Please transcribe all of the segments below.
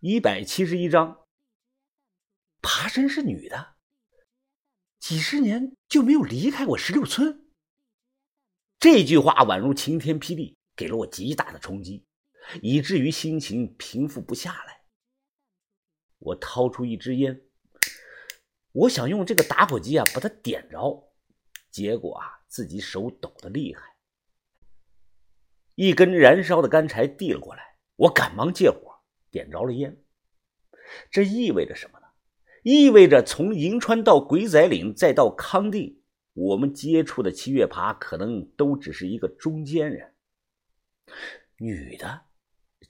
一百七十一章。爬山是女的，几十年就没有离开过石榴村。这句话宛如晴天霹雳，给了我极大的冲击，以至于心情平复不下来。我掏出一支烟，我想用这个打火机啊把它点着，结果啊自己手抖得厉害。一根燃烧的干柴递了过来，我赶忙借火，点着了烟。这意味着什么呢？意味着从银川到鬼仔岭，再到康定，我们接触的七月爬可能都只是一个中间人。女的，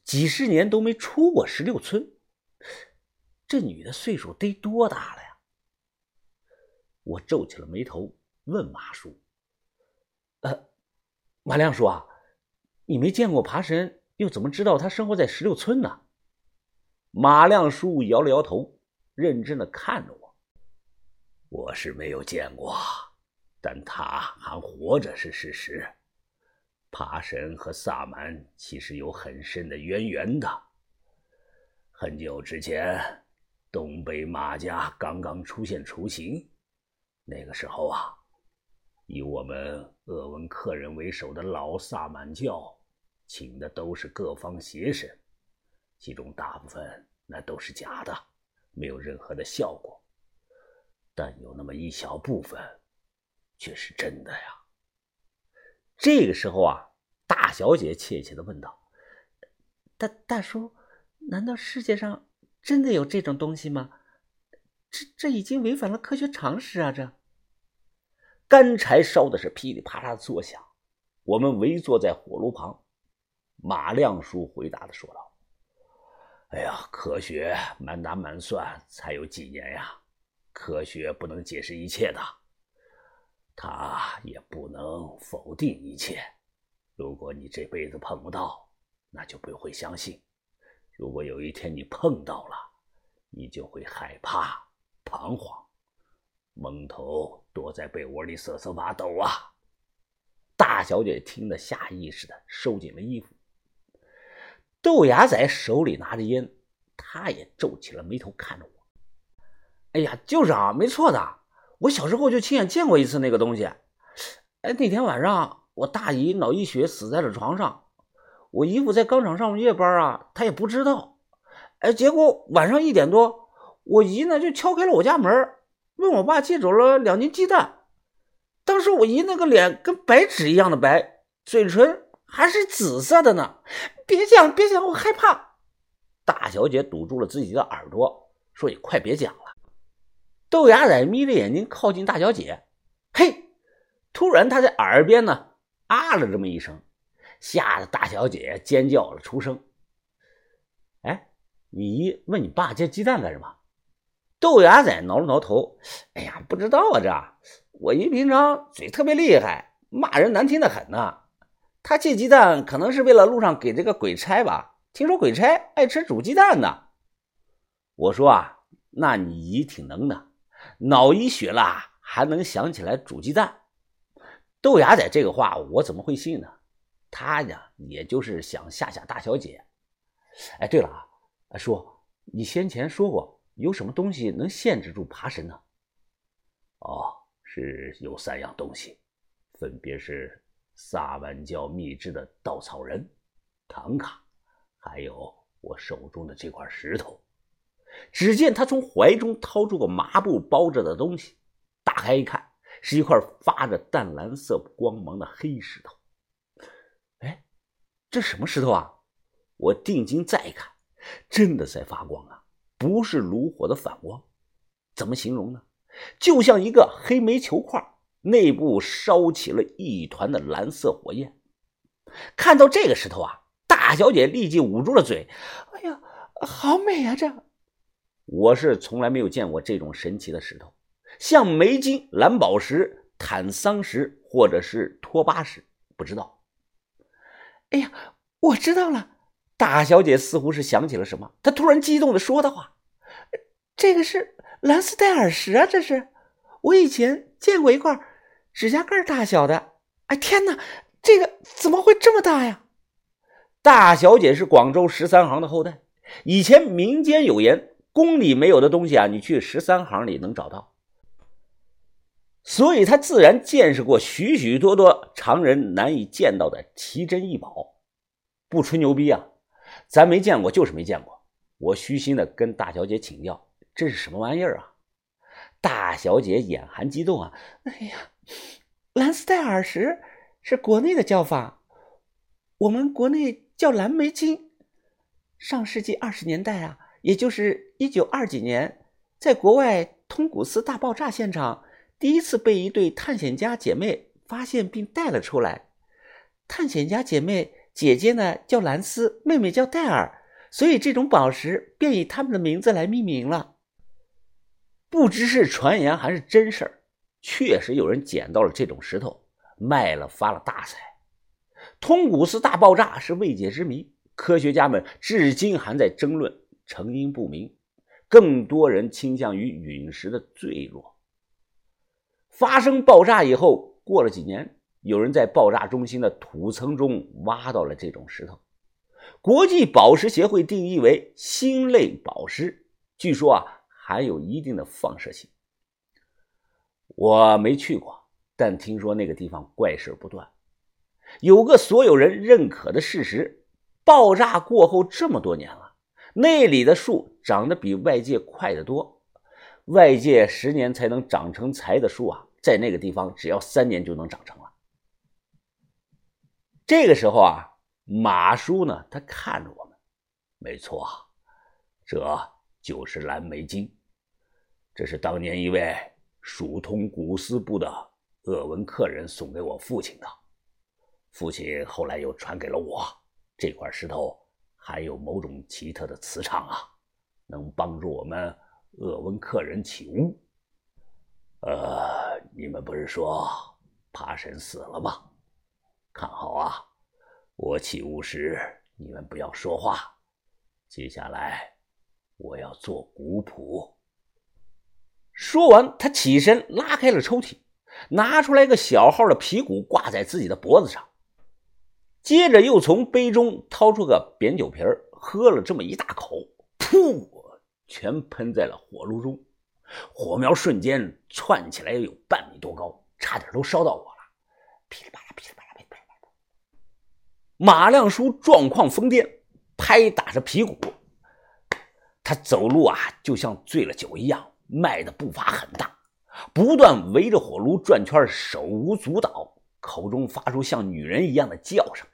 几十年都没出过石榴村，这女的岁数得多大了呀？我皱起了眉头，问马叔：“呃，马亮叔啊。”你没见过爬神，又怎么知道他生活在石榴村呢？马亮叔摇了摇头，认真的看着我。我是没有见过，但他还活着是事实。爬神和萨满其实有很深的渊源的。很久之前，东北马家刚刚出现雏形，那个时候啊，以我们鄂温克人为首的老萨满教。请的都是各方邪神，其中大部分那都是假的，没有任何的效果。但有那么一小部分，却是真的呀。这个时候啊，大小姐怯怯的问道：“大大叔，难道世界上真的有这种东西吗？这这已经违反了科学常识啊！”这干柴烧的是噼里啪啦作响，我们围坐在火炉旁。马亮叔回答的说道：“哎呀，科学满打满算才有几年呀，科学不能解释一切的，他也不能否定一切。如果你这辈子碰不到，那就不会相信；如果有一天你碰到了，你就会害怕、彷徨，蒙头躲在被窝里瑟瑟发抖啊！”大小姐听得下意识的收紧了衣服。豆芽仔手里拿着烟，他也皱起了眉头看着我。哎呀，就是啊，没错的，我小时候就亲眼见过一次那个东西。哎，那天晚上我大姨脑溢血死在了床上，我姨夫在钢厂上夜班啊，他也不知道。哎，结果晚上一点多，我姨呢就敲开了我家门，问我爸借走了两斤鸡蛋。当时我姨那个脸跟白纸一样的白，嘴唇。还是紫色的呢！别讲，别讲，我害怕。大小姐堵住了自己的耳朵，说：“你快别讲了。”豆芽仔眯着眼睛靠近大小姐，嘿！突然他在耳边呢啊了这么一声，吓得大小姐尖叫了出声。哎，你问你爸借鸡蛋干什么？豆芽仔挠了挠头，哎呀，不知道啊，这我姨平常嘴特别厉害，骂人难听的很呢。他借鸡蛋可能是为了路上给这个鬼差吧？听说鬼差爱吃煮鸡蛋呢。我说啊，那你姨挺能的，脑溢血了还能想起来煮鸡蛋。豆芽仔这个话我怎么会信呢？他呀，也就是想吓吓大小姐。哎，对了啊，叔，你先前说过有什么东西能限制住爬神呢？哦，是有三样东西，分别是。萨满教秘制的稻草人、唐卡，还有我手中的这块石头。只见他从怀中掏出个麻布包着的东西，打开一看，是一块发着淡蓝色光芒的黑石头。哎，这什么石头啊？我定睛再看，真的在发光啊，不是炉火的反光。怎么形容呢？就像一个黑煤球块。内部烧起了一团的蓝色火焰。看到这个石头啊，大小姐立即捂住了嘴。哎呀，好美啊！这我是从来没有见过这种神奇的石头，像梅金、蓝宝石、坦桑石或者是托巴石，不知道。哎呀，我知道了！大小姐似乎是想起了什么，她突然激动的说的话：“这个是蓝斯戴尔石啊！这是我以前见过一块。”指甲盖大小的，哎天哪，这个怎么会这么大呀？大小姐是广州十三行的后代，以前民间有言，宫里没有的东西啊，你去十三行里能找到。所以他自然见识过许许多多常人难以见到的奇珍异宝。不吹牛逼啊，咱没见过就是没见过。我虚心的跟大小姐请教，这是什么玩意儿啊？大小姐眼含激动啊，哎呀，蓝丝带耳石是国内的叫法，我们国内叫蓝莓金。上世纪二十年代啊，也就是一九二几年，在国外通古斯大爆炸现场。第一次被一对探险家姐妹发现并带了出来。探险家姐妹姐姐呢叫兰斯，妹妹叫戴尔，所以这种宝石便以他们的名字来命名了。不知是传言还是真事儿，确实有人捡到了这种石头，卖了发了大财。通古斯大爆炸是未解之谜，科学家们至今还在争论，成因不明。更多人倾向于陨石的坠落。发生爆炸以后，过了几年，有人在爆炸中心的土层中挖到了这种石头。国际宝石协会定义为星类宝石，据说啊含有一定的放射性。我没去过，但听说那个地方怪事不断。有个所有人认可的事实：爆炸过后这么多年了，那里的树长得比外界快得多。外界十年才能长成材的树啊！在那个地方，只要三年就能长成了。这个时候啊，马叔呢，他看着我们，没错，这就是蓝莓金，这是当年一位蜀通古斯部的鄂温克人送给我父亲的，父亲后来又传给了我。这块石头含有某种奇特的磁场啊，能帮助我们鄂温克人起巫。呃，你们不是说爬神死了吗？看好啊，我起屋时你们不要说话。接下来我要做古谱。说完，他起身拉开了抽屉，拿出来个小号的皮鼓挂在自己的脖子上，接着又从杯中掏出个扁酒瓶喝了这么一大口，噗，全喷在了火炉中。火苗瞬间窜起来，有半米多高，差点都烧到我了。噼里啪啦，噼里啪啦，噼里啪啦。马亮叔状况疯癫，拍打着皮鼓，他走路啊，就像醉了酒一样，迈的步伐很大，不断围着火炉转圈，手舞足蹈，口中发出像女人一样的叫声：“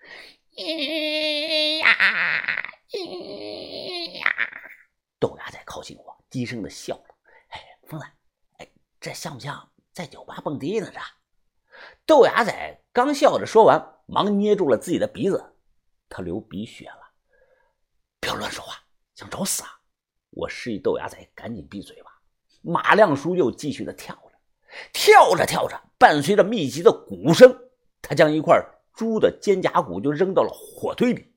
咿呀，咿呀。”豆芽仔靠近我，低声的笑了。哎疯子，哎，这像不像在酒吧蹦迪呢？这豆芽仔刚笑着说完，忙捏住了自己的鼻子，他流鼻血了。不要乱说话，想找死啊！我示意豆芽仔赶紧闭嘴吧。马亮叔又继续的跳着，跳着跳着，伴随着密集的鼓声，他将一块猪的肩胛骨就扔到了火堆里，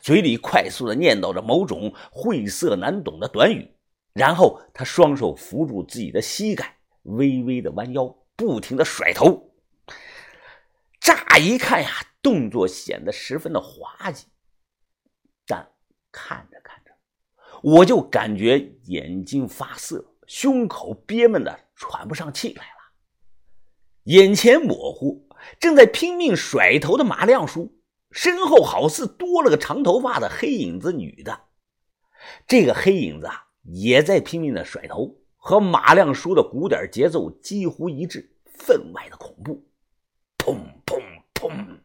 嘴里快速的念叨着某种晦涩难懂的短语。然后他双手扶住自己的膝盖，微微的弯腰，不停的甩头。乍一看呀，动作显得十分的滑稽，但看着看着，我就感觉眼睛发涩，胸口憋闷的喘不上气来了，眼前模糊，正在拼命甩头的马亮叔身后好似多了个长头发的黑影子女的，这个黑影子啊。也在拼命的甩头，和马亮叔的鼓点节奏几乎一致，分外的恐怖。砰砰砰！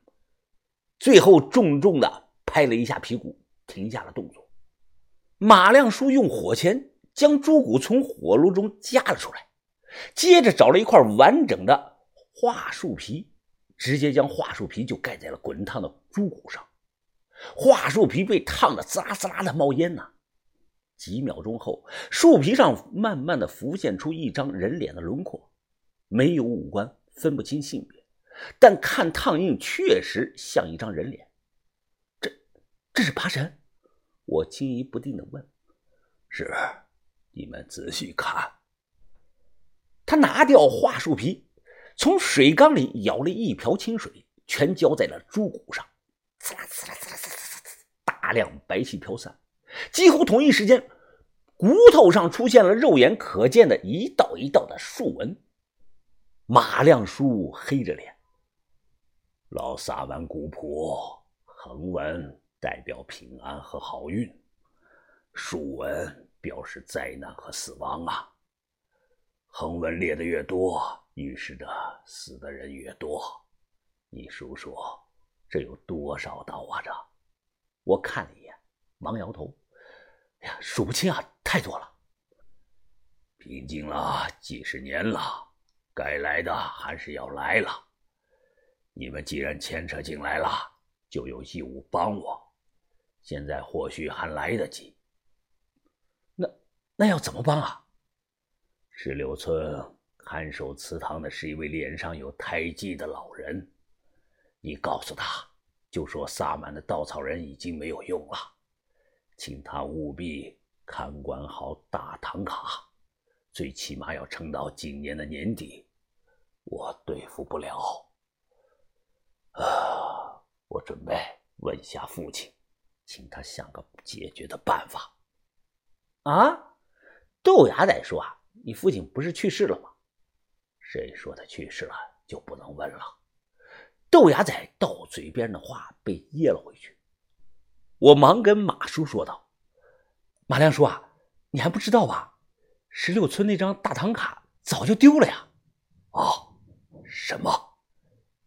最后重重的拍了一下皮鼓，停下了动作。马亮叔用火钳将猪骨从火炉中夹了出来，接着找了一块完整的桦树皮，直接将桦树皮就盖在了滚烫的猪骨上。桦树皮被烫得滋啦滋啦的冒烟呢。几秒钟后，树皮上慢慢的浮现出一张人脸的轮廓，没有五官，分不清性别，但看烫印确实像一张人脸。这，这是爬神？我惊疑不定的问。是，你们仔细看。他拿掉桦树皮，从水缸里舀了一瓢清水，全浇在了猪骨上，呲啦呲啦呲啦呲呲呲，大量白气飘散。几乎同一时间，骨头上出现了肉眼可见的一道一道的竖纹。马亮叔黑着脸：“老萨满古朴，横纹代表平安和好运，竖纹表示灾难和死亡啊。横纹裂的越多，预示着死的人越多。你数数，这有多少道啊？这……我看了一眼，忙摇头。”哎呀，数不清啊，太多了。平静了几十年了，该来的还是要来了。你们既然牵扯进来了，就有义务帮我。现在或许还来得及。那那要怎么帮啊？石榴村看守祠堂的是一位脸上有胎记的老人，你告诉他，就说萨满的稻草人已经没有用了。请他务必看管好大唐卡，最起码要撑到今年的年底。我对付不了，啊！我准备问下父亲，请他想个解决的办法。啊！豆芽仔说：“啊，你父亲不是去世了吗？”谁说他去世了就不能问了？豆芽仔到嘴边的话被噎了回去。我忙跟马叔说道：“马亮叔啊，你还不知道吧？石榴村那张大唐卡早就丢了呀！”“哦，什么？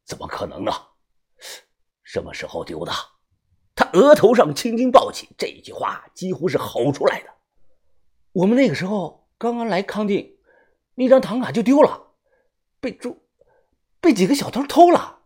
怎么可能呢？什么时候丢的？”他额头上青筋暴起，这句话几乎是吼出来的。“我们那个时候刚刚来康定，那张唐卡就丢了，被猪被几个小偷偷了。”